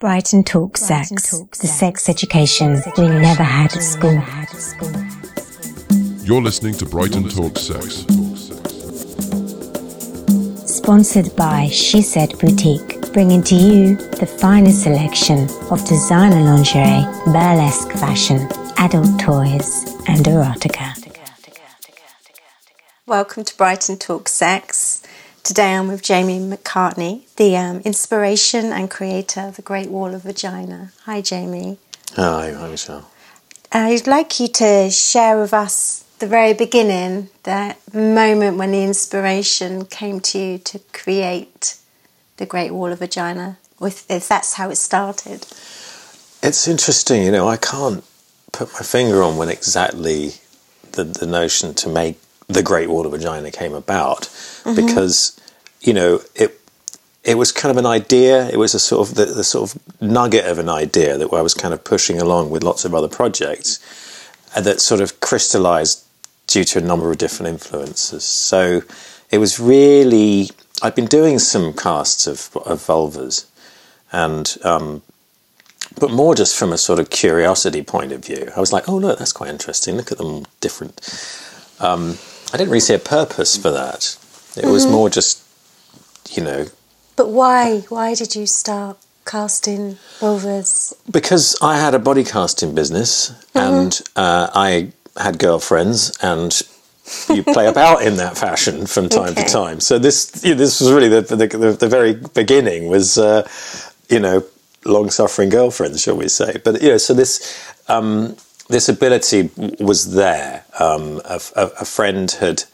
Brighton Talk Sex, the sex education we never had at school. You're listening to Brighton Talk Sex. Sponsored by She Said Boutique, bringing to you the finest selection of designer lingerie, burlesque fashion, adult toys, and erotica. Welcome to Brighton Talk Sex. Today I'm with Jamie McCartney, the um, inspiration and creator of the Great Wall of Vagina. Hi, Jamie. Hi, hi, Michelle. I'd like you to share with us the very beginning, that moment when the inspiration came to you to create the Great Wall of Vagina, if, if that's how it started. It's interesting, you know, I can't put my finger on when exactly the, the notion to make the Great Wall of Vagina came about mm-hmm. because, you know, it it was kind of an idea. It was a sort of the, the, sort of nugget of an idea that I was kind of pushing along with lots of other projects, and that sort of crystallized due to a number of different influences. So it was really I'd been doing some casts of, of vulvas, and um, but more just from a sort of curiosity point of view. I was like, oh look, that's quite interesting. Look at them different. Um, I didn't really see a purpose for that. It mm-hmm. was more just, you know. But why? Why did you start casting vulvas? Because I had a body casting business, mm-hmm. and uh, I had girlfriends, and you play about in that fashion from time okay. to time. So this, you know, this was really the the, the, the very beginning was, uh, you know, long suffering girlfriends, shall we say? But you know, so this. Um, this ability was there. Um, a, a, a, friend had,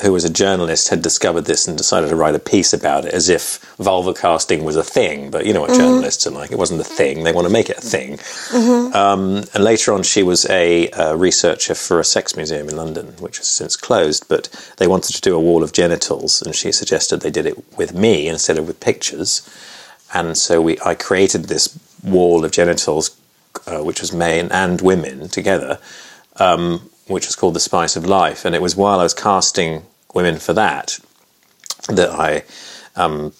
who was a journalist, had discovered this and decided to write a piece about it, as if vulva casting was a thing. But you know what mm-hmm. journalists are like; it wasn't a thing. They want to make it a thing. Mm-hmm. Um, and later on, she was a, a, researcher for a sex museum in London, which has since closed. But they wanted to do a wall of genitals, and she suggested they did it with me instead of with pictures. And so we, I created this wall of genitals uh, which was men and women together, um, which was called The Spice of Life. And it was while I was casting women for that that I um,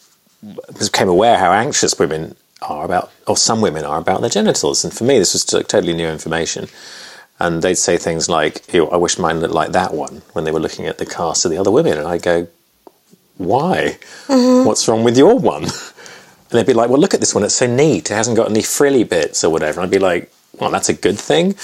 became aware how anxious women are about, or some women are about their genitals. And for me, this was totally new information. And they'd say things like, I wish mine looked like that one when they were looking at the cast of the other women. And I'd go, why? Mm-hmm. What's wrong with your one? And they'd be like, well, look at this one. It's so neat. It hasn't got any frilly bits or whatever. And I'd be like, well, that's a good thing.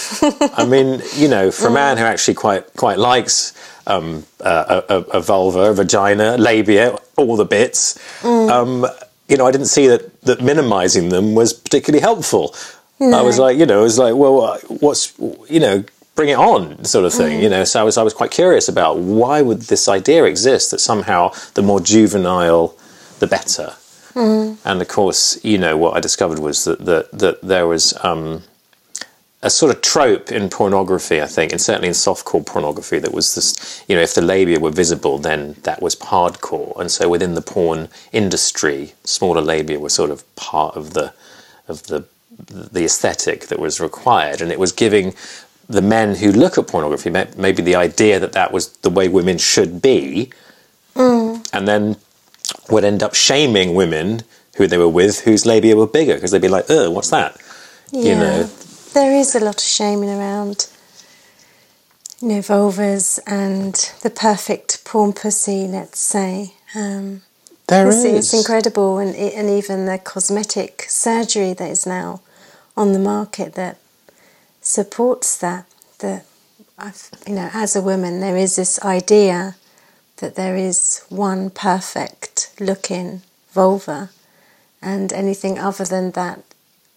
I mean, you know, for a man who actually quite quite likes um, a, a, a, vulva, a vagina, labia, all the bits, mm. um, you know, I didn't see that that minimising them was particularly helpful. No. I was like, you know, it was like, well, uh, what's, you know, bring it on, sort of thing. Mm. You know, so I was I was quite curious about why would this idea exist that somehow the more juvenile, the better. Mm. And of course, you know, what I discovered was that that, that there was um, a sort of trope in pornography, I think, and certainly in softcore pornography, that was this, you know, if the labia were visible, then that was hardcore. And so within the porn industry, smaller labia were sort of part of the of the the aesthetic that was required, and it was giving the men who look at pornography maybe the idea that that was the way women should be, mm. and then would end up shaming women who they were with whose labia were bigger because they'd be like, "Oh, what's that?" Yeah, you know, there is a lot of shaming around. You know, vulvas and the perfect porn pussy. Let's say. Um, there it's, is. It's incredible, and and even the cosmetic surgery that is now on the market that supports that. That I've, you know, as a woman, there is this idea that there is one perfect looking vulva, and anything other than that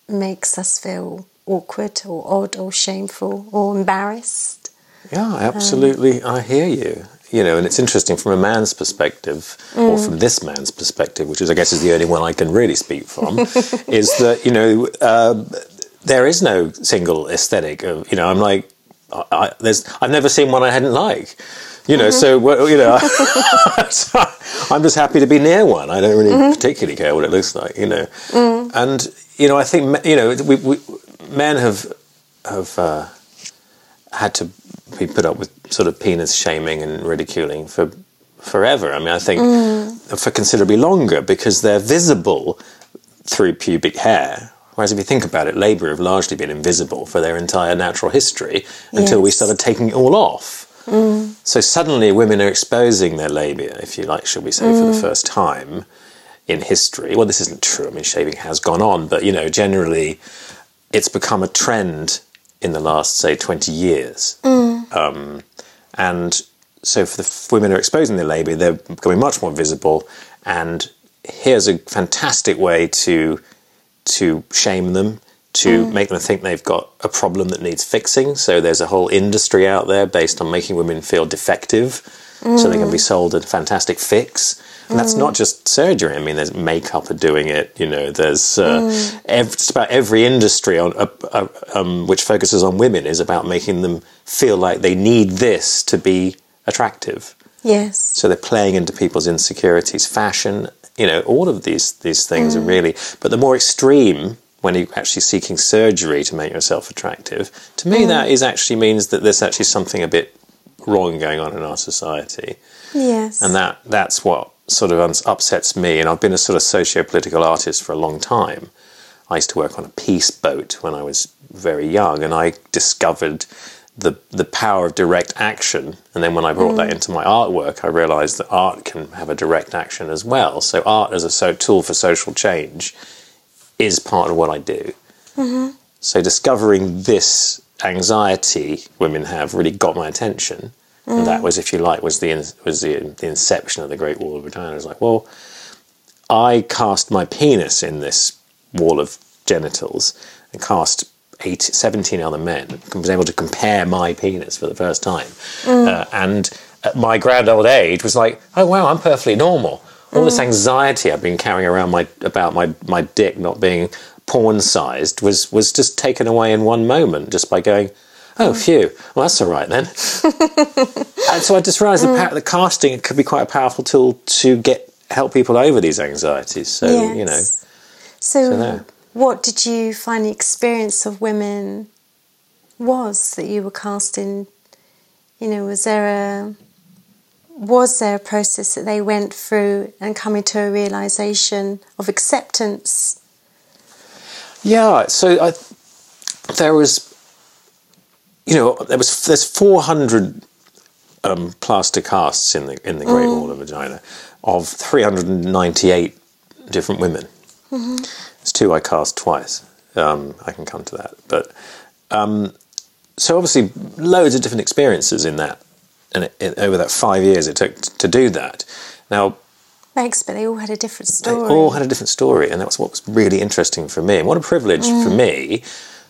makes us feel awkward or odd or shameful or embarrassed. Yeah, absolutely. Um, I hear you. You know, and it's interesting from a man's perspective, mm. or from this man's perspective, which is, I guess, is the only one I can really speak from, is that you know uh, there is no single aesthetic of you know. I'm like, I, I, there's I've never seen one I hadn't like. You know, mm-hmm. so you know, I'm just happy to be near one. I don't really mm-hmm. particularly care what it looks like. You know, mm. and you know, I think you know, we, we men have have uh, had to be put up with sort of penis shaming and ridiculing for forever. I mean, I think mm. for considerably longer because they're visible through pubic hair Whereas if you think about it, labia have largely been invisible for their entire natural history until we started taking it all off. So suddenly women are exposing their labia, if you like, shall we say, for the first time in history. Well, this isn't true. I mean, shaving has gone on, but you know, generally, it's become a trend in the last, say, twenty years. Um, and so, for the f- women who are exposing their labia, they're becoming much more visible. And here's a fantastic way to to shame them, to make them think they've got a problem that needs fixing. So there's a whole industry out there based on making women feel defective, so they can be sold a fantastic fix. And that's not just surgery. I mean, there's makeup are doing it. You know, there's uh, ev- just about every industry on uh, uh, um, which focuses on women is about making them feel like they need this to be attractive. Yes. So they're playing into people's insecurities, fashion, you know, all of these these things are really. But the more extreme, when you're actually seeking surgery to make yourself attractive, to me that mm. is actually means that there's actually something a bit wrong going on in our society, Yes. and that that's what sort of upsets me. And I've been a sort of socio-political artist for a long time. I used to work on a peace boat when I was very young, and I discovered the the power of direct action. And then when I brought that mm. into my artwork, I realised that art can have a direct action as well. So art as a so- tool for social change is part of what I do. Mm-hmm. So discovering this anxiety women have really got my attention. And mm-hmm. that was, if you like, was the in- was the, the inception of the Great Wall of Vagina. I was like, well, I cast my penis in this wall of genitals and cast eight, 17 other men and was able to compare my penis for the first time. Mm. Uh, and at my grand old age was like, oh wow, I'm perfectly normal. All this mm. anxiety I've been carrying around my about my, my dick not being porn sized was was just taken away in one moment just by going, oh mm. phew, well that's all right then. and so I just realised the, mm. power, the casting could be quite a powerful tool to get help people over these anxieties. So you know, So, so what did you find the experience of women was that you were cast in? You know, was there a was there a process that they went through and coming to a realization of acceptance? Yeah, so I, there was, you know, there was there's 400 um, plaster casts in the in the Great Wall of Vagina, of 398 different women. It's two I cast twice. Um, I can come to that, but um, so obviously loads of different experiences in that, and it, it, over that five years it took t- to do that. Now Thanks, but they all had a different story. they all had a different story, and that's what was really interesting for me. And what a privilege for me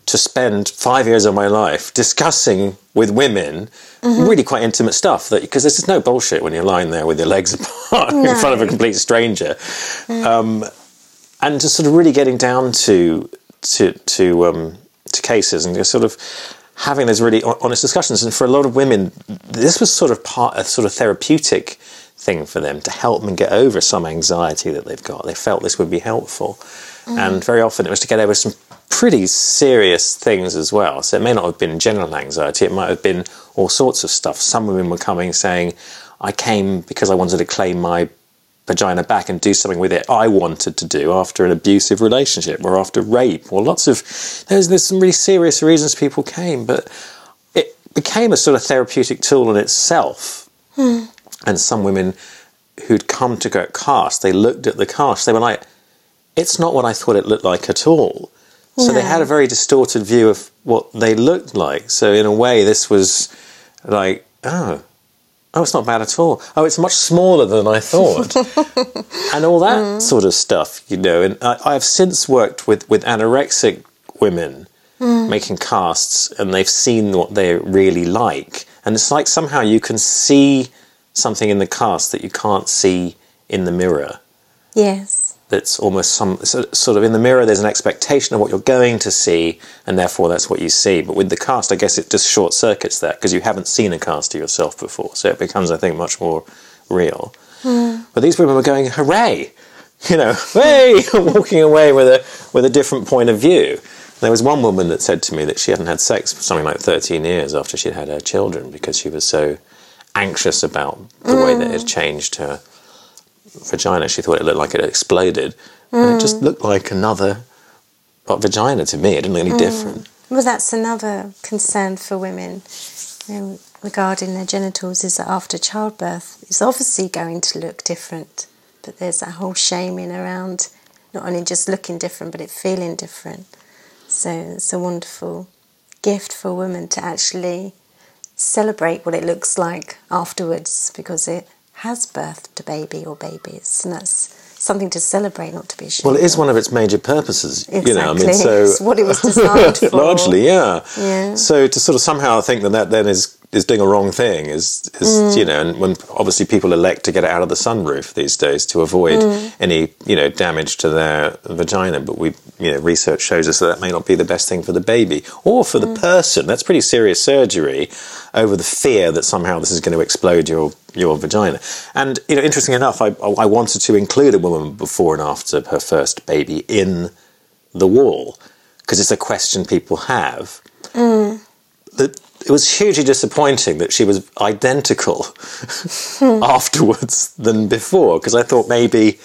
to spend five years of my life discussing with women really quite intimate stuff. That because there's just no bullshit when you're lying there with your legs apart in front of a complete stranger, um, and just sort of really getting down to to to um, to cases and just sort of having those really honest discussions. And for a lot of women, this was sort of part a sort of therapeutic thing for them to help them get over some anxiety that they've got. They felt this would be helpful, mm-hmm. and very often it was to get over some pretty serious things as well. So it may not have been general anxiety; it might have been all sorts of stuff. Some women were coming saying, "I came because I wanted to claim my." Vagina back and do something with it I wanted to do after an abusive relationship or after rape or lots of there's there's some really serious reasons people came but it became a sort of therapeutic tool in itself. Hmm. And some women who'd come to get cast they looked at the cast they were like it's not what I thought it looked like at all. So they had a very distorted view of what they looked like. So in a way this was like oh oh it's not bad at all oh it's much smaller than I thought and all that mm. sort of stuff, you know. And I, I've since worked with, with anorexic women mm. making casts, and they've seen what they're really like. And it's like somehow you can see something in the cast that you can't see in the mirror. yes. That's almost some sort of in the mirror. There's an expectation of what you're going to see, and therefore that's what you see. But with the cast, I guess it just short circuits that because you haven't seen a cast of yourself before, so it becomes, I think, much more real. Hmm. But these women were going, hooray! You know, hey, walking away with a with a different point of view. There was one woman that said to me that she hadn't had sex for something like 13 years after she'd had her children because she was so anxious about the way that it had mm. changed her vagina. She thought it looked like it exploded. And it just mm. looked like another what vagina to me. It didn't look any mm. different. Well, that's another concern for women you know, regarding their genitals is that after childbirth, it's obviously going to look different. But there's that whole shaming around not only just looking different, but it feeling different. So it's a wonderful gift for a woman to actually celebrate what it looks like afterwards because it has birthed a baby or babies, and that's something to celebrate, not to be ashamed. Well, it is of. one of its major purposes. Exactly. You know, I mean, so it's what it was designed for. largely, yeah. Yeah. So to sort of somehow think that that then is is doing a wrong thing is is Mm. you know, and when obviously people elect to get it out of the sunroof these days to avoid Mm. any you know damage to their vagina, but we you know research shows us that that may not be the best thing for the baby or for Mm. the person. That's pretty serious surgery over the fear that somehow this is going to explode your your vagina. And you know, interesting enough, I I wanted to include a woman before and after her first baby in the wall because it's a question people have. That it was hugely disappointing that she was identical afterwards than before because I thought maybe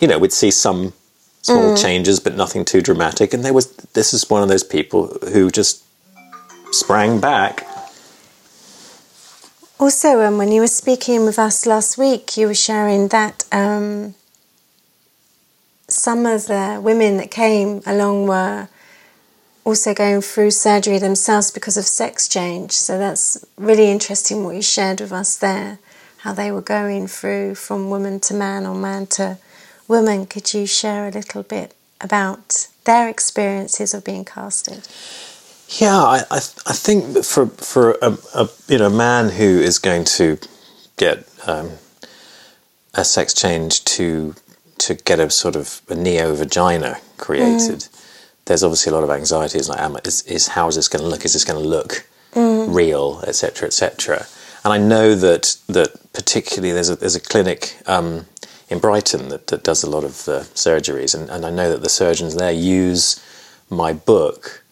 you know we'd see some small changes but nothing too dramatic. And there was this is one of those people who just sprang back. Also, um, when you were speaking with us last week, you were sharing that um, some of the women that came along were also going through surgery themselves because of sex change. So that's really interesting what you shared with us there, how they were going through from woman to man or man to woman. Could you share a little bit about their experiences of being casted? Yeah, I, I, I think for for a, a you know man who is going to get um, a sex change to to get a sort of a neo vagina created, there's obviously a lot of anxiety. It's like, am, is, is how is this going to look? Is this going to look real, etc., etc. And I know that that particularly there's a there's a clinic um, in Brighton that, that does a lot of the surgeries, and, and I know that the surgeons there use my book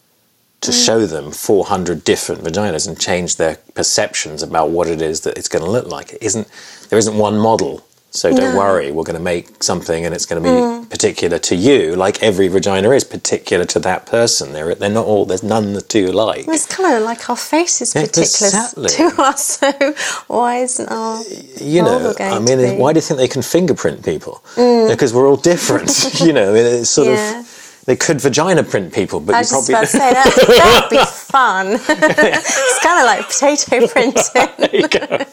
to show them 400 different vaginas and change their perceptions about what it is that it's going to look like. It isn't there isn't one model. So don't No. worry, we're going to make something and it's going to be particular to you, like every vagina is particular to that person. They're they're not all there's none that do like. Well, it's kind of like our face is Yeah, particular exactly. to us, so why isn't our you know, I mean. Mm. why do you think they can fingerprint people? Because we're all different. you know, it's sort Yeah. of they could vagina print people, but I you was just probably about to say that that'd be fun. it's kind of like potato printing. There you go.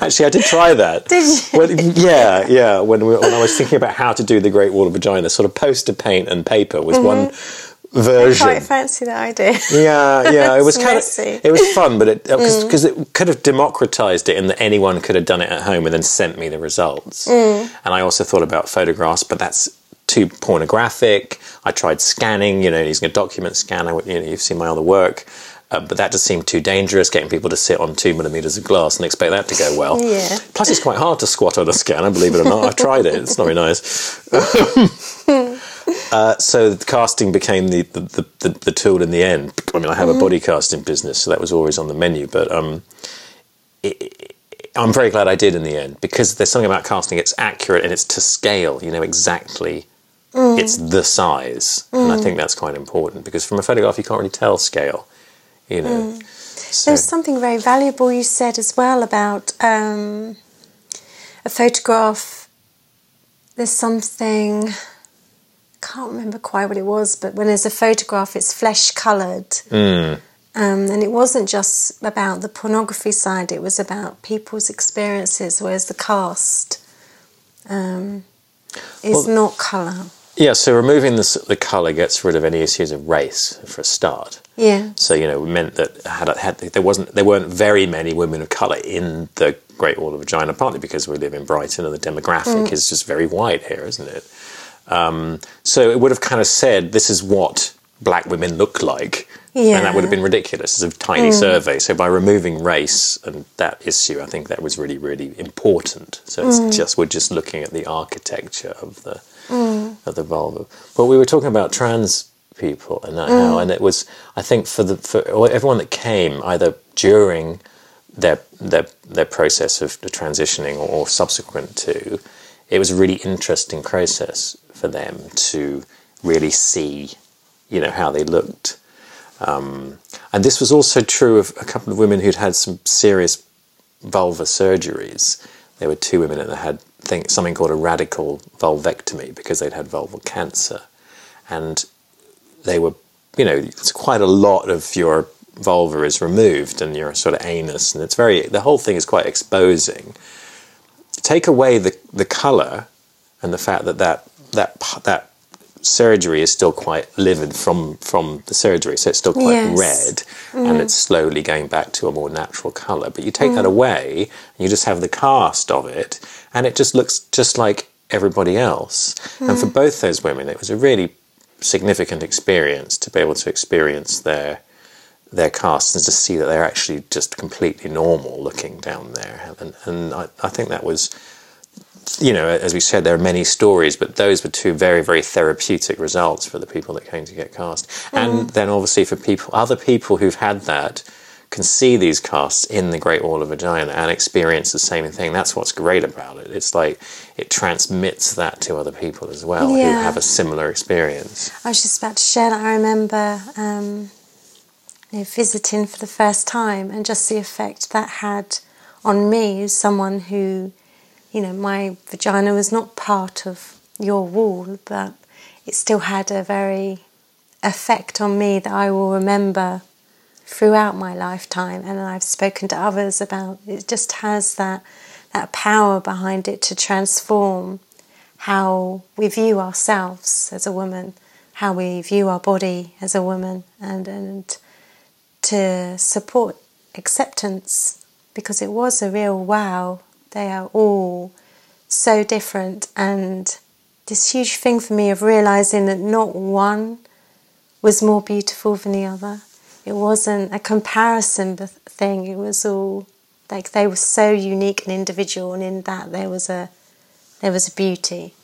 Actually, I did try that. Did you? When, yeah, yeah. When, we, when I was thinking about how to do the Great Wall of Vagina, sort of poster paint and paper was one version. I Quite fancy that idea. Yeah, yeah. It was kind. Mm. of it was fun, but it because it could have democratized it in that anyone could have done it at home and then sent me the results. Mm. And I also thought about photographs, but that's too pornographic. I tried scanning, you know, using a document scanner. You know, you've seen my other work. Uh, but that just seemed too dangerous, getting people to sit on two millimeters of glass and expect that to go well. Yeah. Plus, it's quite hard to squat on a scanner, believe it or not. I've tried it; it's not very nice. Uh, so the casting became the, the, the, the, tool in the end. I mean, I have a body casting business, so that was always on the menu. But um, it- I'm very glad I did in the end because there's something about casting. It's accurate and it's to scale. You know exactly. It's the size, and I think that's quite important because from a photograph you can't really tell scale. You know. So- There was something very valuable you said as well about um, a photograph. There's something, I can't remember quite what it was, but when there's a photograph, it's flesh coloured. Um, and it wasn't just about the pornography side, it was about people's experiences, whereas the cast um, is Well- not colour. Yeah. So removing the the color gets rid of any issues of race for a start. Yeah. So you know, it meant that had, had there wasn't there weren't very many women of color in the Great Wall of Vagina, partly because we live in Brighton and the demographic mm. is just very white here, isn't it? Um, so it would have kind of said this is what black women look like, and that would have been ridiculous. It's a tiny mm. survey. So by removing race and that issue, I think that was really really important. So it's mm. just we're just looking at the architecture of the of the vulva. But we were talking about trans people and that how, and it was I think for the for everyone that came either during their their their process of the transitioning or, or subsequent to, it was a really interesting process for them to really see, you know how they looked. Um, and this was also true of a couple of women who'd had some serious vulva surgeries. There were two women that had think, something called a radical vulvectomy because they'd had vulval cancer, and they were, you know, it's quite a lot of your vulva is removed and your sort of anus, and it's very the whole thing is quite exposing. Take away the the color and the fact that that that that surgery is still quite livid from from the surgery, so it's still quite Yes. red, and it's slowly going back to a more natural color. But you take that mm. away, and you just have the cast of it, and it just looks just like everybody else. And for mm. both those women, it was a really significant experience to be able to experience their their casts and to see that they're actually just completely normal looking down there. And, and I, I think that was, you know, as we said, there are many stories, but those were two very, very therapeutic results for the people that came to get cast. And then obviously for people, other people who've had that can see these casts in the Great Wall of Vagina and experience the same thing. That's what's great about it. It's like it transmits that to other people as well who have a similar experience. I was just about to share that. I remember um, you know, visiting for the first time and just the effect that had on me as someone who, you know, my vagina was not part of your wall, but it still had a very effect on me that I will remember throughout my lifetime. And I've spoken to others about it. Just has that that power behind it to transform how we view ourselves as a woman, how we view our body as a woman, and and to support acceptance because it was a real wow. They are all so different, and this huge thing for me of realizing that not one was more beautiful than the other. It wasn't a comparison thing. It was all like they were so unique and individual, and in that there was a there was a beauty,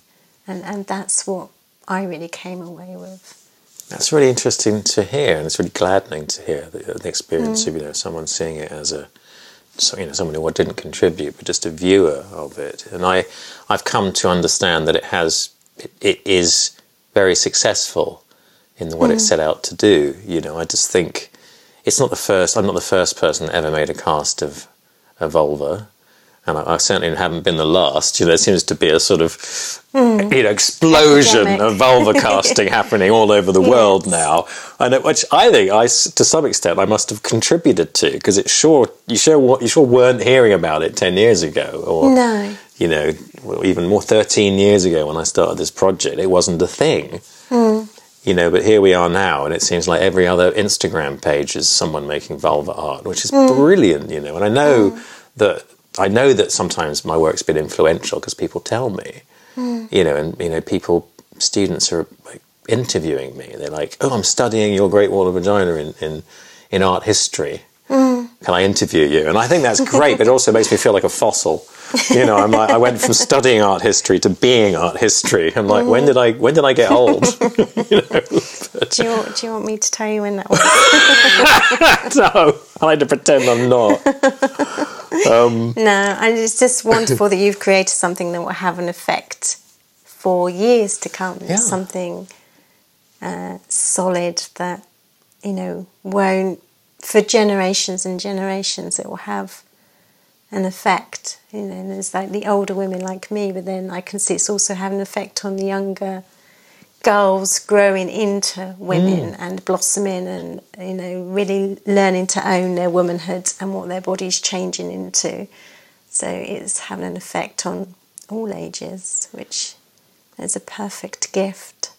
and and that's what I really came away with. That's really interesting to hear, and it's really gladdening to hear the, uh, the experience mm. of you know someone seeing it as a you know someone who didn't contribute, but just a viewer of it. And I I've come to understand that it has it, it is very successful in what it mm. set out to do. You know, I just think it's not the first. I'm not the first person that ever made a cast of a vulva. And I, I certainly haven't been the last. You know, there seems to be a sort of, hmm. you know, explosion Epidemic. of vulva casting happening all over the world now, and it, which I think I, to some extent, I must have contributed to because it sure you sure you sure weren't hearing about it ten years ago, or No. you know, even more thirteen years ago when I started this project, it wasn't a thing. Hmm. You know, but here we are now, and it seems like every other Instagram page is someone making vulva art, which is hmm. brilliant. You know, and I know that I know that sometimes my work's been influential because people tell me. Hmm. You know, and you know, people, students are like interviewing me. They're like, "Oh, I'm studying your Great Wall of Vagina in in, in art history. Hmm. Can I interview you?" And I think that's great, but it also makes me feel like a fossil. You know, I'm like, I went from studying art history to being art history. I'm like, when did I when did I get old? you know, but, Do you, want- do you want me to tell you when that was? no, I like to pretend I'm not. no, and it's just wonderful that you've created something that will have an effect for years to come. Yeah. Something uh, solid that you know won't for generations and generations. It will have an effect. You know, and there's like the older women like me, but then I can see it's also having an effect on the younger girls growing into women mm. and blossoming and you know really learning to own their womanhood and what their body's changing into. So it's having an effect on all ages which is a perfect gift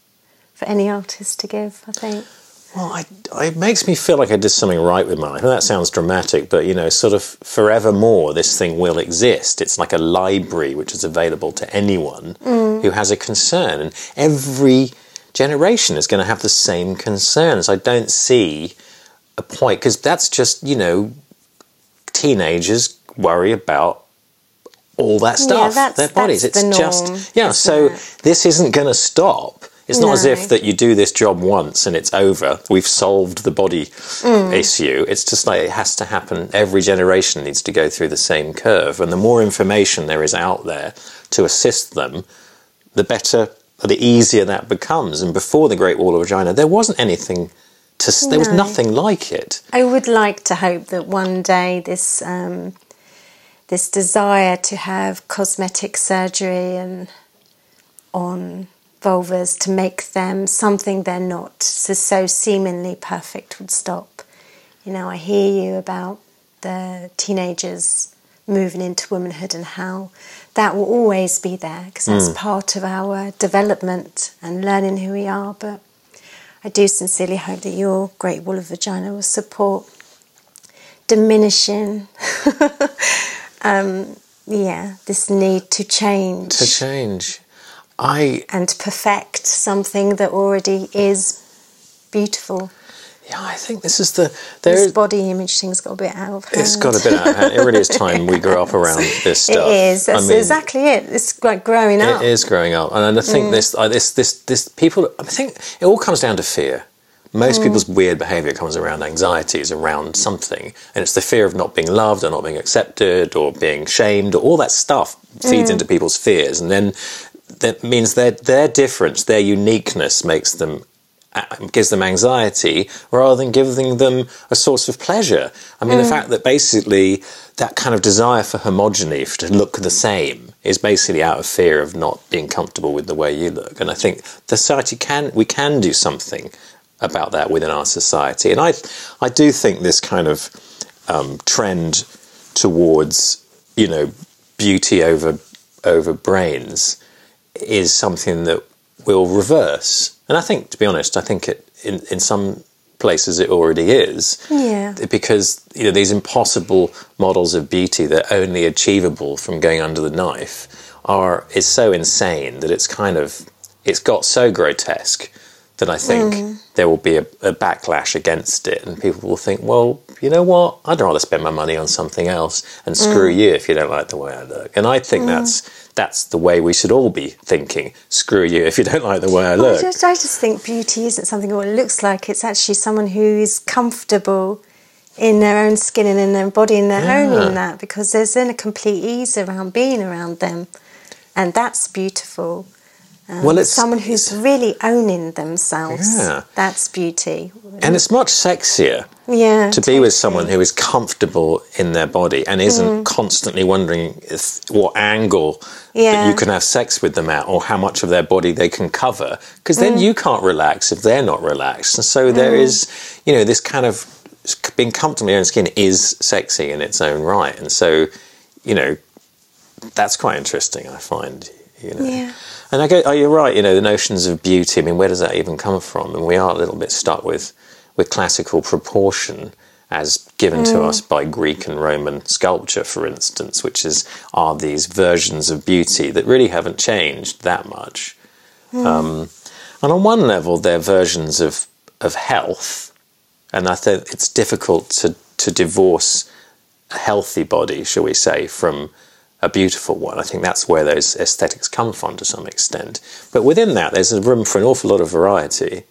for any artist to give i think Well, I, it makes me feel like I did something right with my life. And that sounds dramatic, but you know, sort of forevermore, this thing will exist. It's like a library which is available to anyone mm. who has a concern, and every generation is going to have the same concerns. I don't see a point because that's just you know, teenagers worry about all that stuff. that's- their bodies. it's the norm, just yeah. So it? this isn't going to stop. It's not as if that you do this job once and it's over. We've solved the body Mm. issue. It's just like it has to happen. Every generation needs to go through the same curve, and the more information there is out there to assist them, the better the easier that becomes. And before the Great Wall of Vagina, there wasn't anything to. s There was nothing like it. I would like to hope that one day this um, this desire to have cosmetic surgery and on vulvas to make them something they're not, so, so seemingly perfect, would stop. You know, I hear you about the teenagers moving into womanhood and how that will always be there because that's part of our development and learning who we are. But I do sincerely hope that your Great Wall of Vagina will support diminishing, um, yeah, this need to change To change, I and perfect something that already is beautiful. yeah, I think this is the This is. body image thing's got a bit out of hand. It's got a bit out of hand. It really is time we grew up around this stuff. is. That's I mean, exactly it. It's like growing up. It is growing up, and I Mm. think this, uh, this, this, this people. I think it all comes down to fear. Most Mm. people's weird behaviour comes around anxieties around something, and it's the fear of not being loved or not being accepted or being shamed. Or all that stuff feeds Mm. into people's fears, and then that means their their difference, their uniqueness, makes them uh, gives them anxiety rather than giving them a source of pleasure. I mean, the fact that basically that kind of desire for homogeny, to look the same, is basically out of fear of not being comfortable with the way you look. And I think the society can we can do something about that within our society. And I I do think this kind of um, trend towards you know beauty over over brains is something that will reverse. And I think, to be honest, I think it in, in some places it already is. Yeah. Because you know these impossible models of beauty that are only achievable from going under the knife are is so insane that it's kind of it's got so grotesque that I think mm. there will be a, a backlash against it, and people will think, well, you know what? I'd rather spend my money on something else, and screw mm. you if you don't like the way I look. And I think mm. that's that's the way we should all be thinking. Screw you if you don't like the way I I look. just, I just think beauty isn't something what it looks like. It's actually someone who is comfortable in their own skin and in their body and they're owning ah. that because there's then a complete ease around being around them. And that's beautiful. Um, Well, it's- someone who's really owning themselves. Yeah. That's beauty. And it's much sexier Yeah. to be with someone who is comfortable in their body and isn't Mm. constantly wondering if, what angle that you can have sex with them at or how much of their body they can cover because then Mm. you can't relax if they're not relaxed and so there is you know this kind of being comfortable in your own skin is sexy in its own right and so you know that's quite interesting i find you know Yeah. And I go, oh, you're right. You know, the notions of beauty. I mean, where does that even come from? And we are a little bit stuck with with classical proportion as given to us by Greek and Roman sculpture, for instance, which is are these versions of beauty that really haven't changed that much. Um, and on one level, they're versions of of health, and I think it's difficult to to divorce a healthy body, shall we say, from a beautiful one. I think that's where those aesthetics come from to some extent. But within that, there's a room for an awful lot of variety.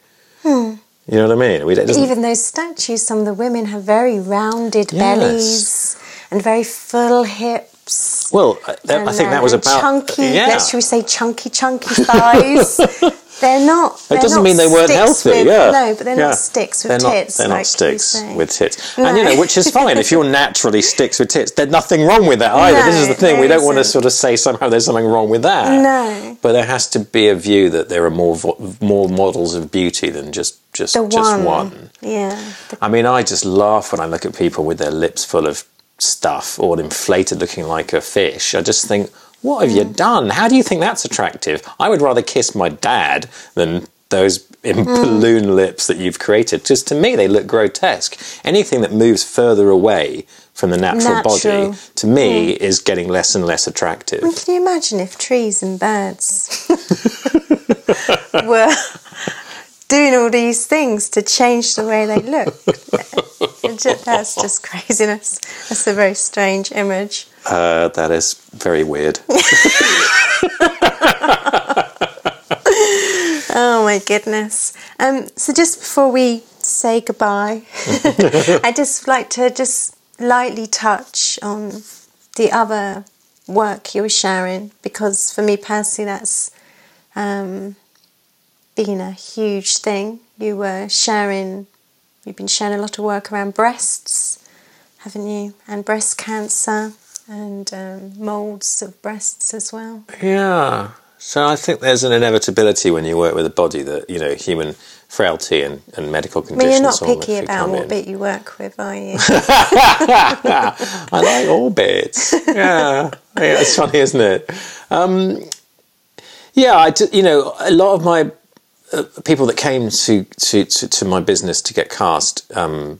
You know what I mean? We don't, it doesn't- Even those statues, some of the women have very rounded Yes. bellies and very full hips. well, I, that, I think that uh, was about chunky. Yeah, Let's should we say chunky, chunky thighs? they're not. it they're doesn't not mean they weren't healthy. with- yeah, No, but they're Yeah. not sticks with they're not, tits. They're like not sticks with tits, and you know, which is fine if you're naturally sticks with tits. There's nothing wrong with that either. this is the thing. We don't want to sort of say somehow there's something wrong with that. No. but there has to be a view that there are more vo- more models of beauty than just just The just one. one. Yeah. The- I mean, I just laugh when I look at people with their lips full of stuff or inflated looking like a fish. I just think, what have you Mm. done? How do you think that's attractive? I would rather kiss my dad than those Mm. balloon lips that you've created. Just to me, they look grotesque. Anything that moves further away from the natural, Natural. body, to me, is getting less and less attractive. Can you imagine if trees and birds were doing all these things to change the way they look. That's just craziness. That's a very strange image. Uh, that is very weird. Oh my goodness. Um, so just before we say goodbye, I'd just like to just lightly touch on the other work you were sharing because for me personally that's um, been a huge thing. You were sharing, you've been sharing a lot of work around breasts, haven't you? And breast cancer and um, molds of breasts as well. Yeah. So I think there's an inevitability when you work with a body that you know human frailty and, and medical conditions. mean, you're not picky about what in. bit you work with, are you? I like all bits. Yeah, yeah, it's funny, isn't it? Um, yeah, I you know a lot of my uh, people that came to, to, to, to my business to get cast um,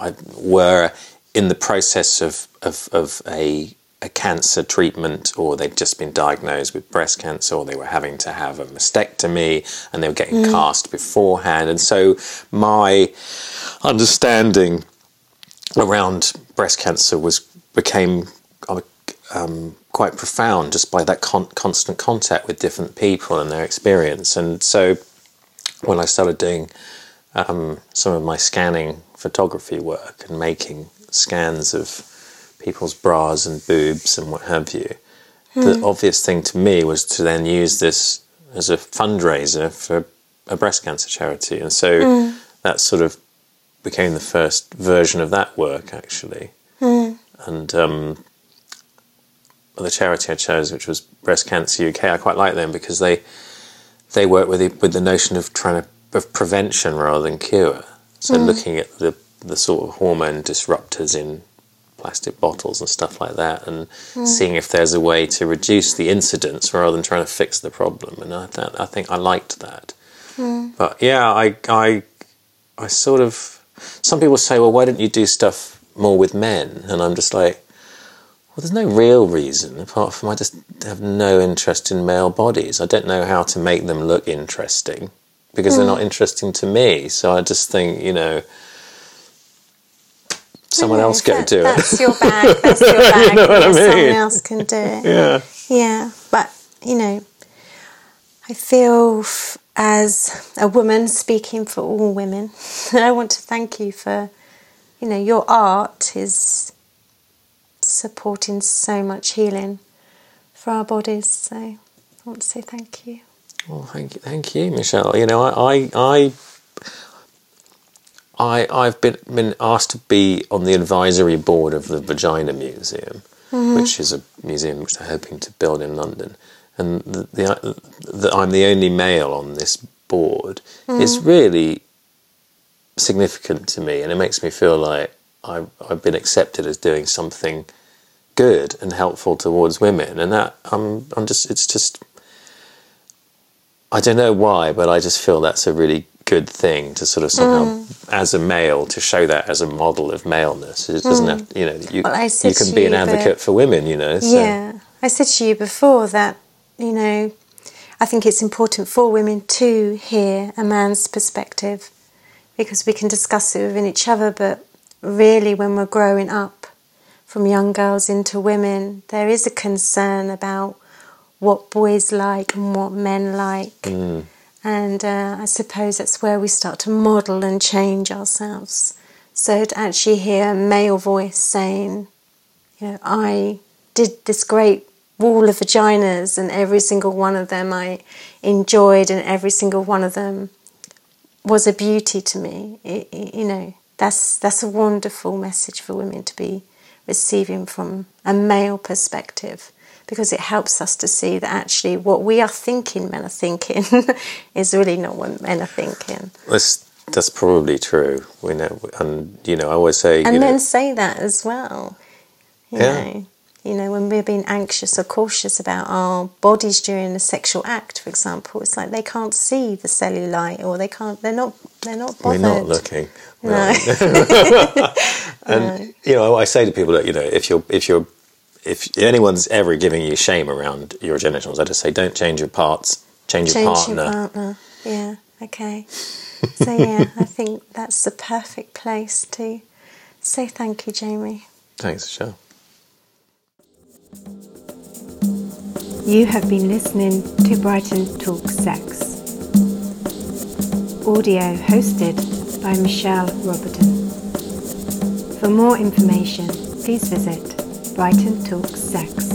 I, were in the process of of, of a a cancer treatment, or they'd just been diagnosed with breast cancer, or they were having to have a mastectomy, and they were getting cast beforehand. And so my understanding around breast cancer was became um, quite profound just by that con- constant contact with different people and their experience. And so when I started doing um, some of my scanning photography work and making scans of people's bras and boobs and what have you, the obvious thing to me was to then use this as a fundraiser for a breast cancer charity. And so that sort of became the first version of that work actually. And um, the charity I chose, which was Breast Cancer UK, I quite like them because they they work with the, with the notion of trying to of prevention rather than cure. So hmm. looking at the the sort of hormone disruptors in plastic bottles and stuff like that, and hmm. seeing if there's a way to reduce the incidence rather than trying to fix the problem. And I th- I think I liked that. Hmm. But yeah, I I I sort of some people say, well, why don't you do stuff more with men? And I'm just like, well, there's no real reason apart from I just have no interest in male bodies. I don't know how to make them look interesting because they're not hmm. interesting to me. So I just think, you know, someone else go That- do it. That's your bag. That's your bag. know what I yeah, Someone mean? else can do it. Yeah. Yeah, but you know, I feel f- as a woman speaking for all women, and I want to thank you for, you know, your art is supporting so much healing for our bodies. So I want to say thank you. Well, thank you, thank you, Michelle. You know, I, I, I, I've been been asked to be on the advisory board of the Vagina Museum, mm-hmm. which is a museum which they're hoping to build in London, and the, the, the I'm the only male on this board mm-hmm. is really significant to me, and it makes me feel like I've, I've been accepted as doing something good and helpful towards women, and that I'm I'm just it's just I don't know why, but I just feel that's a really good thing to sort of somehow, mm. as a male, to show that as a model of maleness. It doesn't mm. have, you know, you, Well, you can be an you advocate for women, you know. So. Yeah, I said to you before that, you know, I think it's important for women to hear a man's perspective because we can discuss it within each other, but really, when we're growing up from young girls into women, there is a concern about what boys like and what men like. And uh, I suppose that's where we start to model and change ourselves. So to actually hear a male voice saying, you know, I did this great wall of vaginas, and every single one of them I enjoyed, and every single one of them was a beauty to me. It, it- you know, that's that's a wonderful message for women to be receiving from a male perspective, because it helps us to see that actually what we are thinking men are thinking is really not what men are thinking. That's, that's probably true. We know, and you know, I always say, And you men know, say that as well. You Yeah. know, you know, when we're being anxious or cautious about our bodies during a sexual act, for example, it's like they can't see the cellulite, or they can't. They're not. They're not bothered. we're not looking. No. And you know, I say to people that you know, if you're if you're if anyone's ever giving you shame around your genitals, I just say, don't change your parts, change, your partner. Change your partner. partner. Yeah. Okay. So yeah, I think that's the perfect place to say thank you, Jamie. Thanks, Michelle. You have been listening to Brighton Talk Sex. Audio hosted by Michelle Roberton. For more information, please visit Brighton Talk Sex.